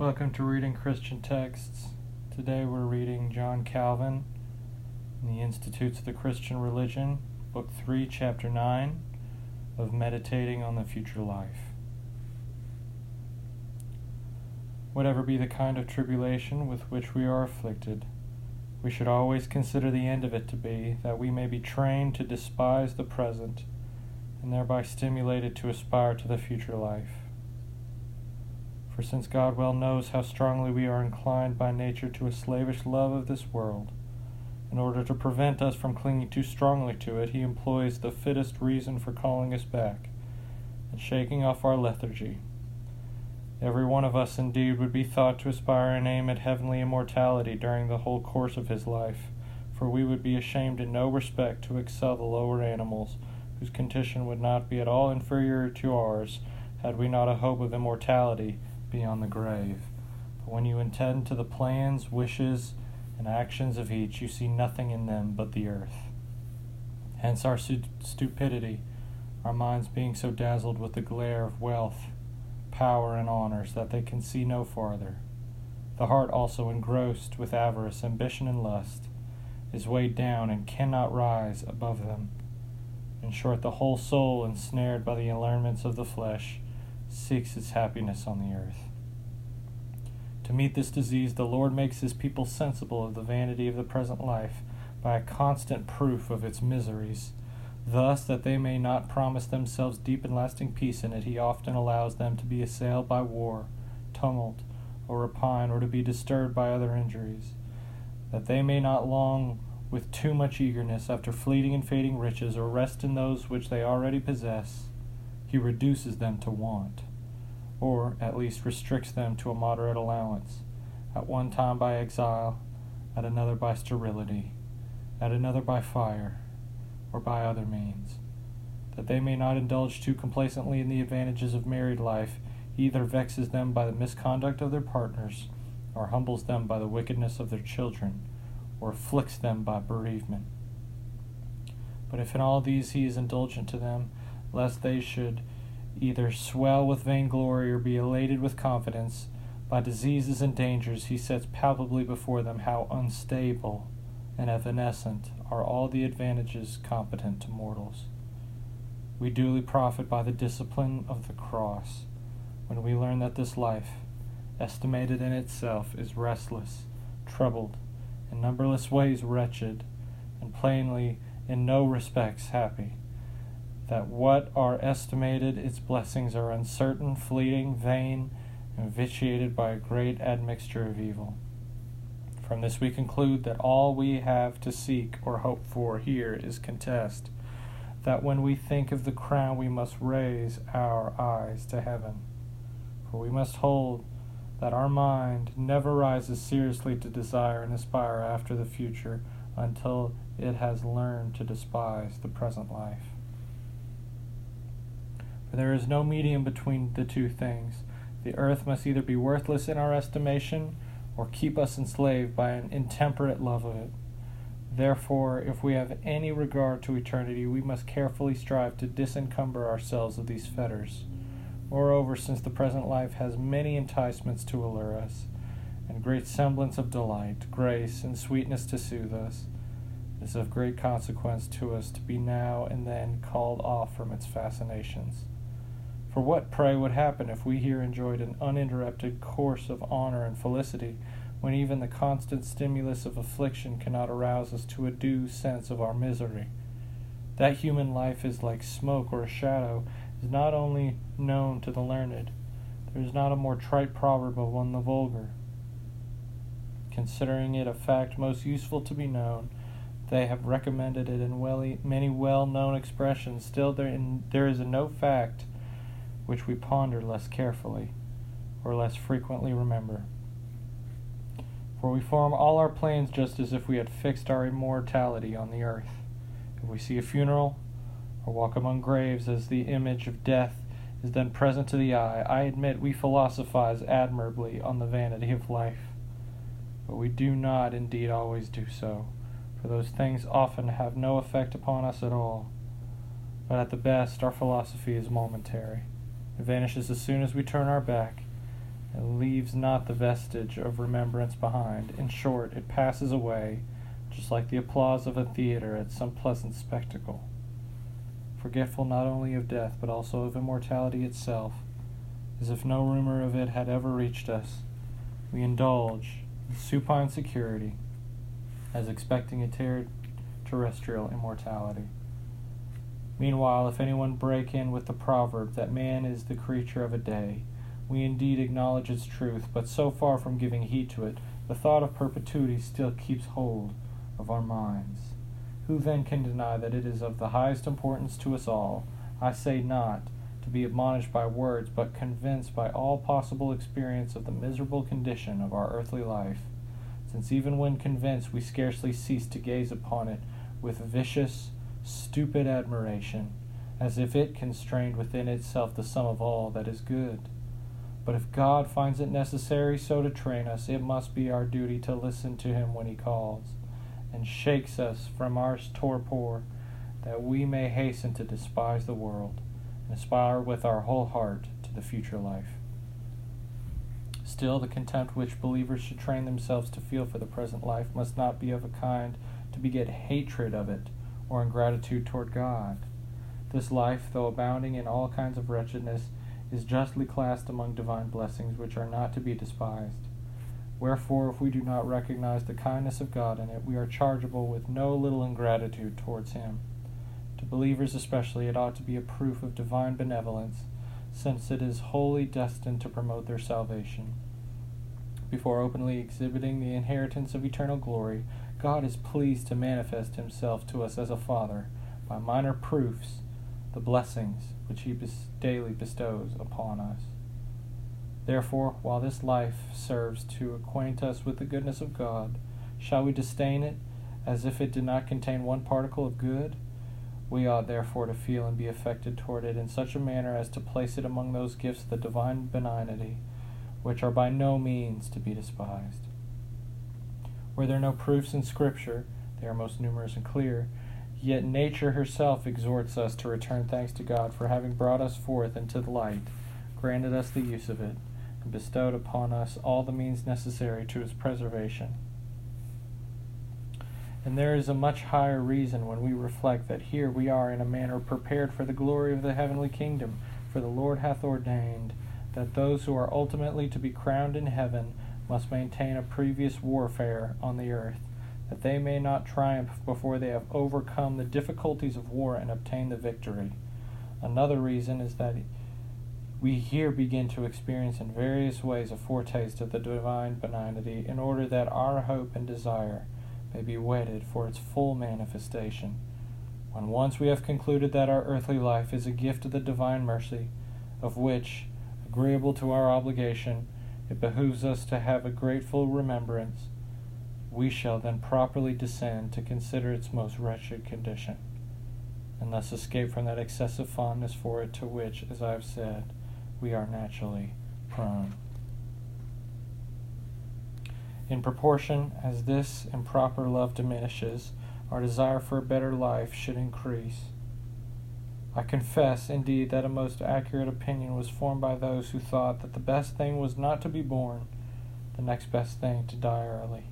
Welcome to Reading Christian Texts. Today we're reading John Calvin in the Institutes of the Christian Religion, Book 3, Chapter 9 of Meditating on the Future Life. Whatever be the kind of tribulation with which we are afflicted, we should always consider the end of it to be that we may be trained to despise the present and thereby stimulated to aspire to the future life. For since God well knows how strongly we are inclined by nature to a slavish love of this world, in order to prevent us from clinging too strongly to it, he employs the fittest reason for calling us back and shaking off our lethargy. Every one of us, indeed, would be thought to aspire and aim at heavenly immortality during the whole course of his life, for we would be ashamed in no respect to excel the lower animals, whose condition would not be at all inferior to ours, had we not a hope of immortality beyond the grave. But when you attend to the plans, wishes, and actions of each, you see nothing in them but the earth. Hence our stu- stupidity, our minds being so dazzled with the glare of wealth, power, and honors that they can see no farther. The heart also engrossed with avarice, ambition, and lust is weighed down and cannot rise above them. In short, the whole soul, ensnared by the allurements of the flesh, seeks its happiness on the earth. To meet this disease, the Lord makes his people sensible of the vanity of the present life by a constant proof of its miseries. Thus, that they may not promise themselves deep and lasting peace in it, he often allows them to be assailed by war, tumult, or rapine, or to be disturbed by other injuries. That they may not long with too much eagerness after fleeting and fading riches, or rest in those which they already possess, he reduces them to want, or at least restricts them to a moderate allowance, at one time by exile, at another by sterility, at another by fire, or by other means. That they may not indulge too complacently in the advantages of married life, either vexes them by the misconduct of their partners, or humbles them by the wickedness of their children, or afflicts them by bereavement. But if in all these he is indulgent to them, lest they should either swell with vainglory or be elated with confidence, by diseases and dangers he sets palpably before them how unstable and evanescent are all the advantages competent to mortals. We duly profit by the discipline of the cross when we learn that this life, estimated in itself, is restless, troubled, in numberless ways wretched, and plainly in no respects happy. That what are estimated, its blessings are uncertain, fleeting, vain, and vitiated by a great admixture of evil. From this we conclude that all we have to seek or hope for here is contest, that when we think of the crown we must raise our eyes to heaven. For we must hold that our mind never rises seriously to desire and aspire after the future until it has learned to despise the present life. For there is no medium between the two things. The earth must either be worthless in our estimation or keep us enslaved by an intemperate love of it. Therefore, if we have any regard to eternity, we must carefully strive to disencumber ourselves of these fetters. Moreover, since the present life has many enticements to allure us, and great semblance of delight, grace, and sweetness to soothe us, it is of great consequence to us to be now and then called off from its fascinations. For what, pray, would happen if we here enjoyed an uninterrupted course of honor and felicity, when even the constant stimulus of affliction cannot arouse us to a due sense of our misery? That human life is like smoke or a shadow is not only known to the learned, there is not a more trite proverb among the vulgar. Considering it a fact most useful to be known, they have recommended it in well, many well known expressions. Still, there, in, there is no fact which we ponder less carefully or less frequently remember. For we form all our plans just as if we had fixed our immortality on the earth. If we see a funeral, or walk among graves as the image of death is then present to the eye, I admit we philosophize admirably on the vanity of life. But we do not indeed always do so, for those things often have no effect upon us at all. But at the best, our philosophy is momentary. Vanishes as soon as we turn our back, It leaves not the vestige of remembrance behind. In short, it passes away, just like the applause of a theater at some pleasant spectacle. Forgetful not only of death, but also of immortality itself, as if no rumor of it had ever reached us, we indulge in supine security, as expecting a ter- terrestrial immortality. Meanwhile, if anyone break in with the proverb that man is the creature of a day, we indeed acknowledge its truth, but so far from giving heed to it, the thought of perpetuity still keeps hold of our minds. Who then can deny that it is of the highest importance to us all, I say not to be admonished by words, but convinced by all possible experience of the miserable condition of our earthly life, since even when convinced we scarcely cease to gaze upon it with vicious, stupid admiration, as if it constrained within itself the sum of all that is good. But if God finds it necessary so to train us, it must be our duty to listen to him when he calls, and shakes us from our torpor, that we may hasten to despise the world, and aspire with our whole heart to the future life. Still, the contempt which believers should train themselves to feel for the present life must not be of a kind to beget hatred of it or ingratitude toward God. This life, though abounding in all kinds of wretchedness, is justly classed among divine blessings which are not to be despised. Wherefore, if we do not recognize the kindness of God in it, we are chargeable with no little ingratitude towards Him. To believers especially, it ought to be a proof of divine benevolence, since it is wholly destined to promote their salvation. Before openly exhibiting the inheritance of eternal glory, God is pleased to manifest Himself to us as a Father by minor proofs, the blessings which he daily bestows upon us. Therefore, while this life serves to acquaint us with the goodness of God, shall we disdain it as if it did not contain one particle of good? We ought therefore to feel and be affected toward it in such a manner as to place it among those gifts of the divine benignity, which are by no means to be despised. Were there no proofs in Scripture, they are most numerous and clear, Yet nature herself exhorts us to return thanks to God for having brought us forth into the light, granted us the use of it, and bestowed upon us all the means necessary to its preservation. And there is a much higher reason when we reflect that here we are in a manner prepared for the glory of the heavenly kingdom, for the Lord hath ordained that those who are ultimately to be crowned in heaven must maintain a previous warfare on the earth that they may not triumph before they have overcome the difficulties of war and obtain the victory. Another reason is that we here begin to experience in various ways a foretaste of the divine benignity in order that our hope and desire may be wedded for its full manifestation. When once we have concluded that our earthly life is a gift of the divine mercy, of which, agreeable to our obligation, it behooves us to have a grateful remembrance, we shall then properly descend to consider its most wretched condition, and thus escape from that excessive fondness for it to which, as I have said, we are naturally prone. In proportion as this improper love diminishes, our desire for a better life should increase. I confess, indeed, that a most accurate opinion was formed by those who thought that the best thing was not to be born, the next best thing to die early.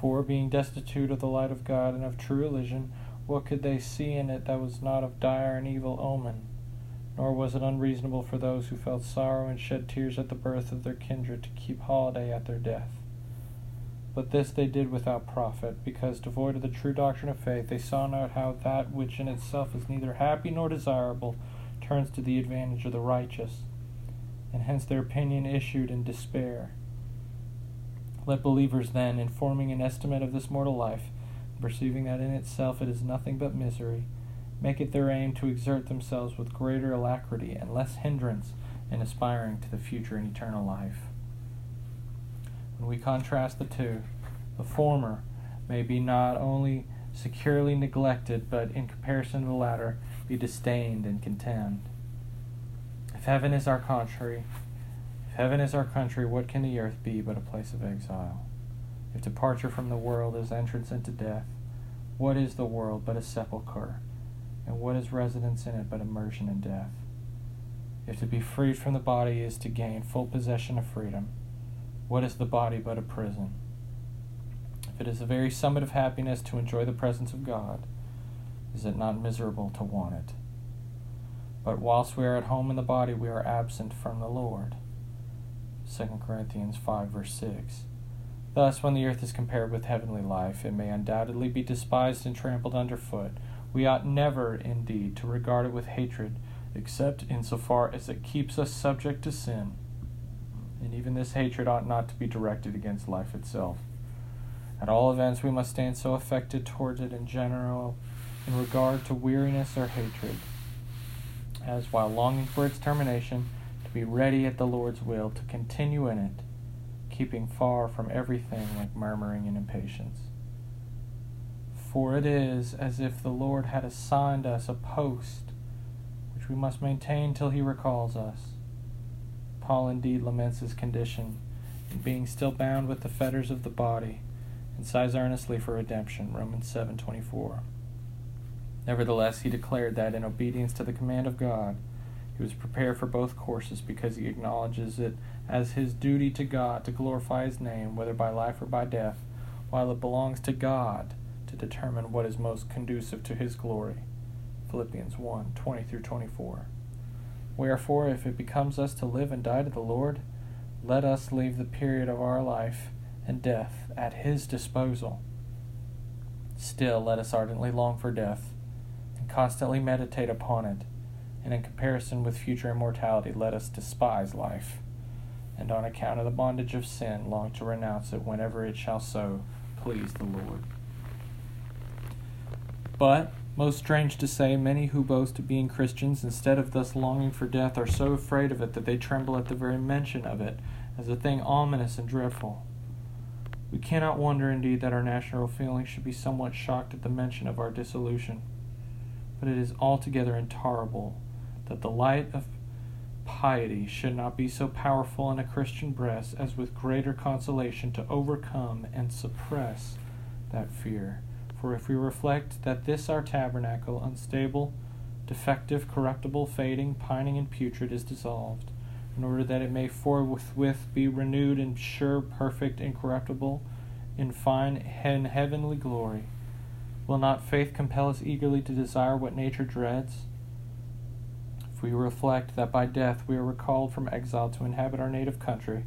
For, being destitute of the light of God and of true religion, what could they see in it that was not of dire and evil omen? Nor was it unreasonable for those who felt sorrow and shed tears at the birth of their kindred to keep holiday at their death. But this they did without profit, because, devoid of the true doctrine of faith, they saw not how that which in itself is neither happy nor desirable turns to the advantage of the righteous, and hence their opinion issued in despair. Let believers then, in forming an estimate of this mortal life, perceiving that in itself it is nothing but misery, make it their aim to exert themselves with greater alacrity and less hindrance in aspiring to the future and eternal life. When we contrast the two, the former may be not only securely neglected, but in comparison to the latter, be disdained and contemned. If heaven is our contrary, if heaven is our country, what can the earth be but a place of exile? If departure from the world is entrance into death, what is the world but a sepulchre? And what is residence in it but immersion in death? If to be freed from the body is to gain full possession of freedom, what is the body but a prison? If it is the very summit of happiness to enjoy the presence of God, is it not miserable to want it? But whilst we are at home in the body, we are absent from the Lord. 2 Corinthians 5, verse 6. Thus, when the earth is compared with heavenly life, it may undoubtedly be despised and trampled underfoot. We ought never, indeed, to regard it with hatred, except in so far as it keeps us subject to sin. And even this hatred ought not to be directed against life itself. At all events, we must stand so affected towards it in general in regard to weariness or hatred, as while longing for its termination, to be ready at the Lord's will to continue in it, keeping far from everything like murmuring and impatience. For it is as if the Lord had assigned us a post which we must maintain till he recalls us. Paul indeed laments his condition in being still bound with the fetters of the body and sighs earnestly for redemption. Romans 7:24. Nevertheless, he declared that in obedience to the command of God, he was prepared for both courses because he acknowledges it as his duty to God to glorify his name, whether by life or by death, while it belongs to God to determine what is most conducive to his glory. Philippians 1 20 through 24. Wherefore, if it becomes us to live and die to the Lord, let us leave the period of our life and death at his disposal. Still, let us ardently long for death and constantly meditate upon it, and in comparison with future immortality, let us despise life, and on account of the bondage of sin, long to renounce it whenever it shall so please the Lord. But, most strange to say, many who boast of being Christians, instead of thus longing for death, are so afraid of it that they tremble at the very mention of it as a thing ominous and dreadful. We cannot wonder, indeed, that our national feelings should be somewhat shocked at the mention of our dissolution but it is altogether intolerable that the light of piety should not be so powerful in a Christian breast as with greater consolation to overcome and suppress that fear. For if we reflect that this our tabernacle, unstable, defective, corruptible, fading, pining, and putrid, is dissolved, in order that it may forthwith be renewed in sure, perfect, incorruptible, in fine and heavenly glory, Will not faith compel us eagerly to desire what nature dreads? If we reflect that by death we are recalled from exile to inhabit our native country,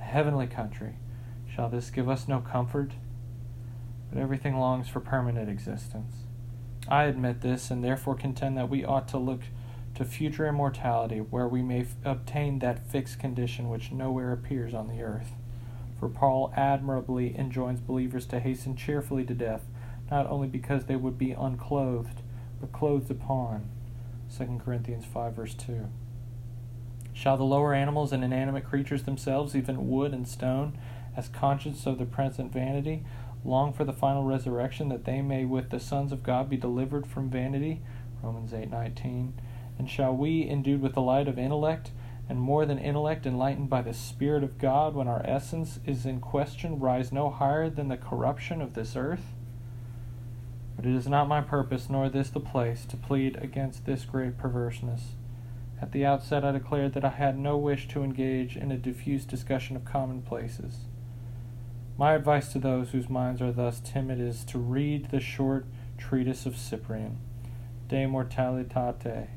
a heavenly country, shall this give us no comfort? But everything longs for permanent existence. I admit this, and therefore contend that we ought to look to future immortality, where we may f- obtain that fixed condition which nowhere appears on the earth. For Paul admirably enjoins believers to hasten cheerfully to death not only because they would be unclothed, but clothed upon. 2 Corinthians 5, verse 2. Shall the lower animals and inanimate creatures themselves, even wood and stone, as conscious of their present vanity, long for the final resurrection, that they may with the sons of God be delivered from vanity? Romans 8:19. And shall we, endued with the light of intellect, and more than intellect, enlightened by the Spirit of God, when our essence is in question, rise no higher than the corruption of this earth? But it is not my purpose, nor this the place, to plead against this great perverseness. At the outset, I declared that I had no wish to engage in a diffuse discussion of commonplaces. My advice to those whose minds are thus timid is to read the short treatise of Cyprian, De Mortalitate,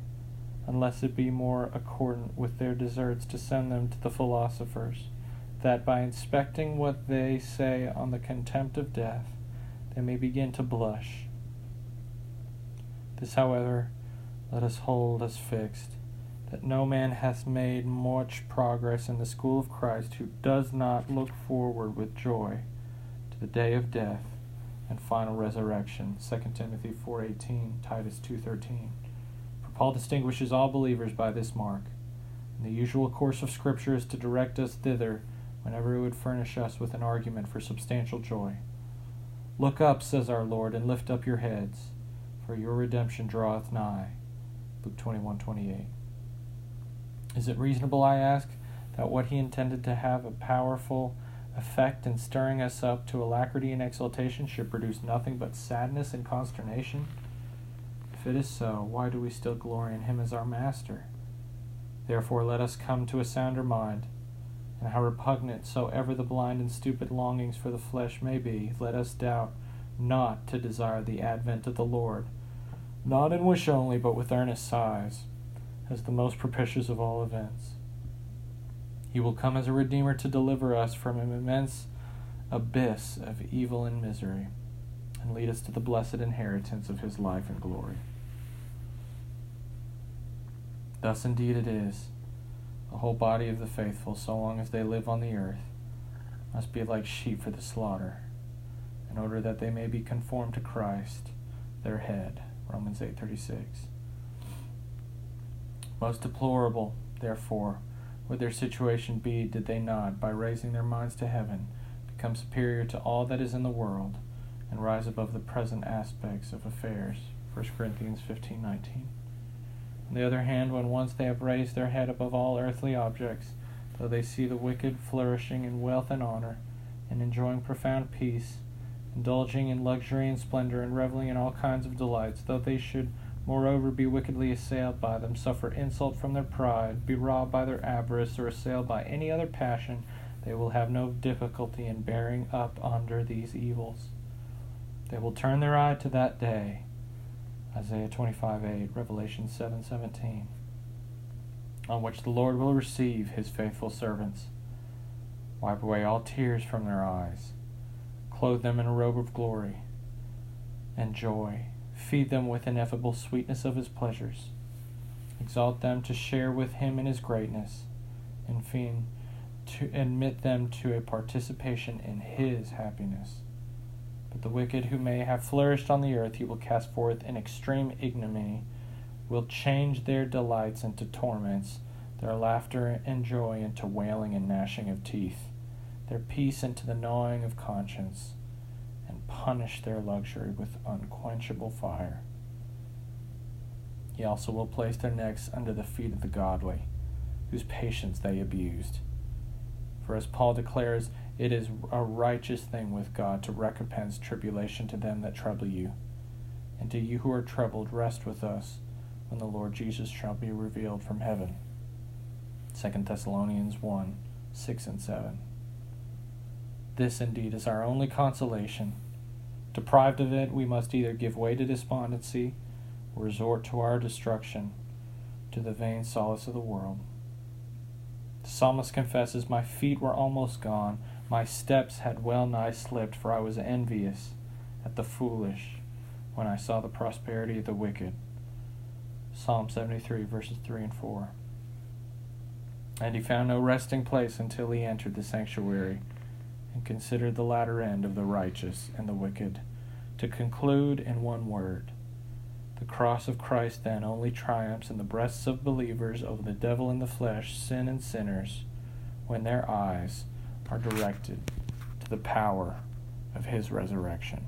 unless it be more accordant with their deserts to send them to the philosophers, that by inspecting what they say on the contempt of death, they may begin to blush. This, however, let us hold as fixed that no man hath made much progress in the school of Christ who does not look forward with joy to the day of death and final resurrection. 2 Timothy 4:18, Titus 2:13. For Paul distinguishes all believers by this mark. And the usual course of scripture is to direct us thither whenever it would furnish us with an argument for substantial joy. Look up, says our Lord, and lift up your heads for your redemption draweth nigh. Luke 21 28. Is it reasonable, I ask, that what he intended to have a powerful effect in stirring us up to alacrity and exultation should produce nothing but sadness and consternation? If it is so, why do we still glory in him as our master? Therefore, let us come to a sounder mind, and how repugnant soever the blind and stupid longings for the flesh may be, let us doubt not to desire the advent of the Lord, not in wish only, but with earnest sighs, as the most propitious of all events. He will come as a Redeemer to deliver us from an immense abyss of evil and misery, and lead us to the blessed inheritance of his life and glory. Thus indeed it is. The whole body of the faithful, so long as they live on the earth, must be like sheep for the slaughter, in order that they may be conformed to Christ, their head. Romans 8:36. Most deplorable, therefore, would their situation be did they not, by raising their minds to heaven, become superior to all that is in the world, and rise above the present aspects of affairs. 1 Corinthians 15:19. On the other hand, when once they have raised their head above all earthly objects, though they see the wicked flourishing in wealth and honor, and enjoying profound peace, indulging in luxury and splendor, and reveling in all kinds of delights, though they should moreover be wickedly assailed by them, suffer insult from their pride, be robbed by their avarice, or assailed by any other passion, they will have no difficulty in bearing up under these evils. They will turn their eye to that day. Isaiah 25 8, Revelation 7 17, on which the Lord will receive his faithful servants, wipe away all tears from their eyes, clothe them in a robe of glory and joy, feed them with ineffable sweetness of his pleasures, exalt them to share with him in his greatness, and fin, to admit them to a participation in his happiness. But the wicked who may have flourished on the earth he will cast forth in extreme ignominy, will change their delights into torments, their laughter and joy into wailing and gnashing of teeth, their peace into the gnawing of conscience, and punish their luxury with unquenchable fire. He also will place their necks under the feet of the godly, whose patience they abused. For as Paul declares, it is a righteous thing with God to recompense tribulation to them that trouble you. And to you who are troubled, rest with us when the Lord Jesus shall be revealed from heaven. 2 Thessalonians 1 6 and 7. This indeed is our only consolation. Deprived of it, we must either give way to despondency or resort to our destruction, to the vain solace of the world. The psalmist confesses, My feet were almost gone my steps had well nigh slipped, for I was envious at the foolish when I saw the prosperity of the wicked. Psalm 73, verses 3 and 4. And he found no resting place until he entered the sanctuary and considered the latter end of the righteous and the wicked. To conclude in one word, the cross of Christ then only triumphs in the breasts of believers over the devil in the flesh, sin, and sinners when their eyes are directed to the power of his resurrection.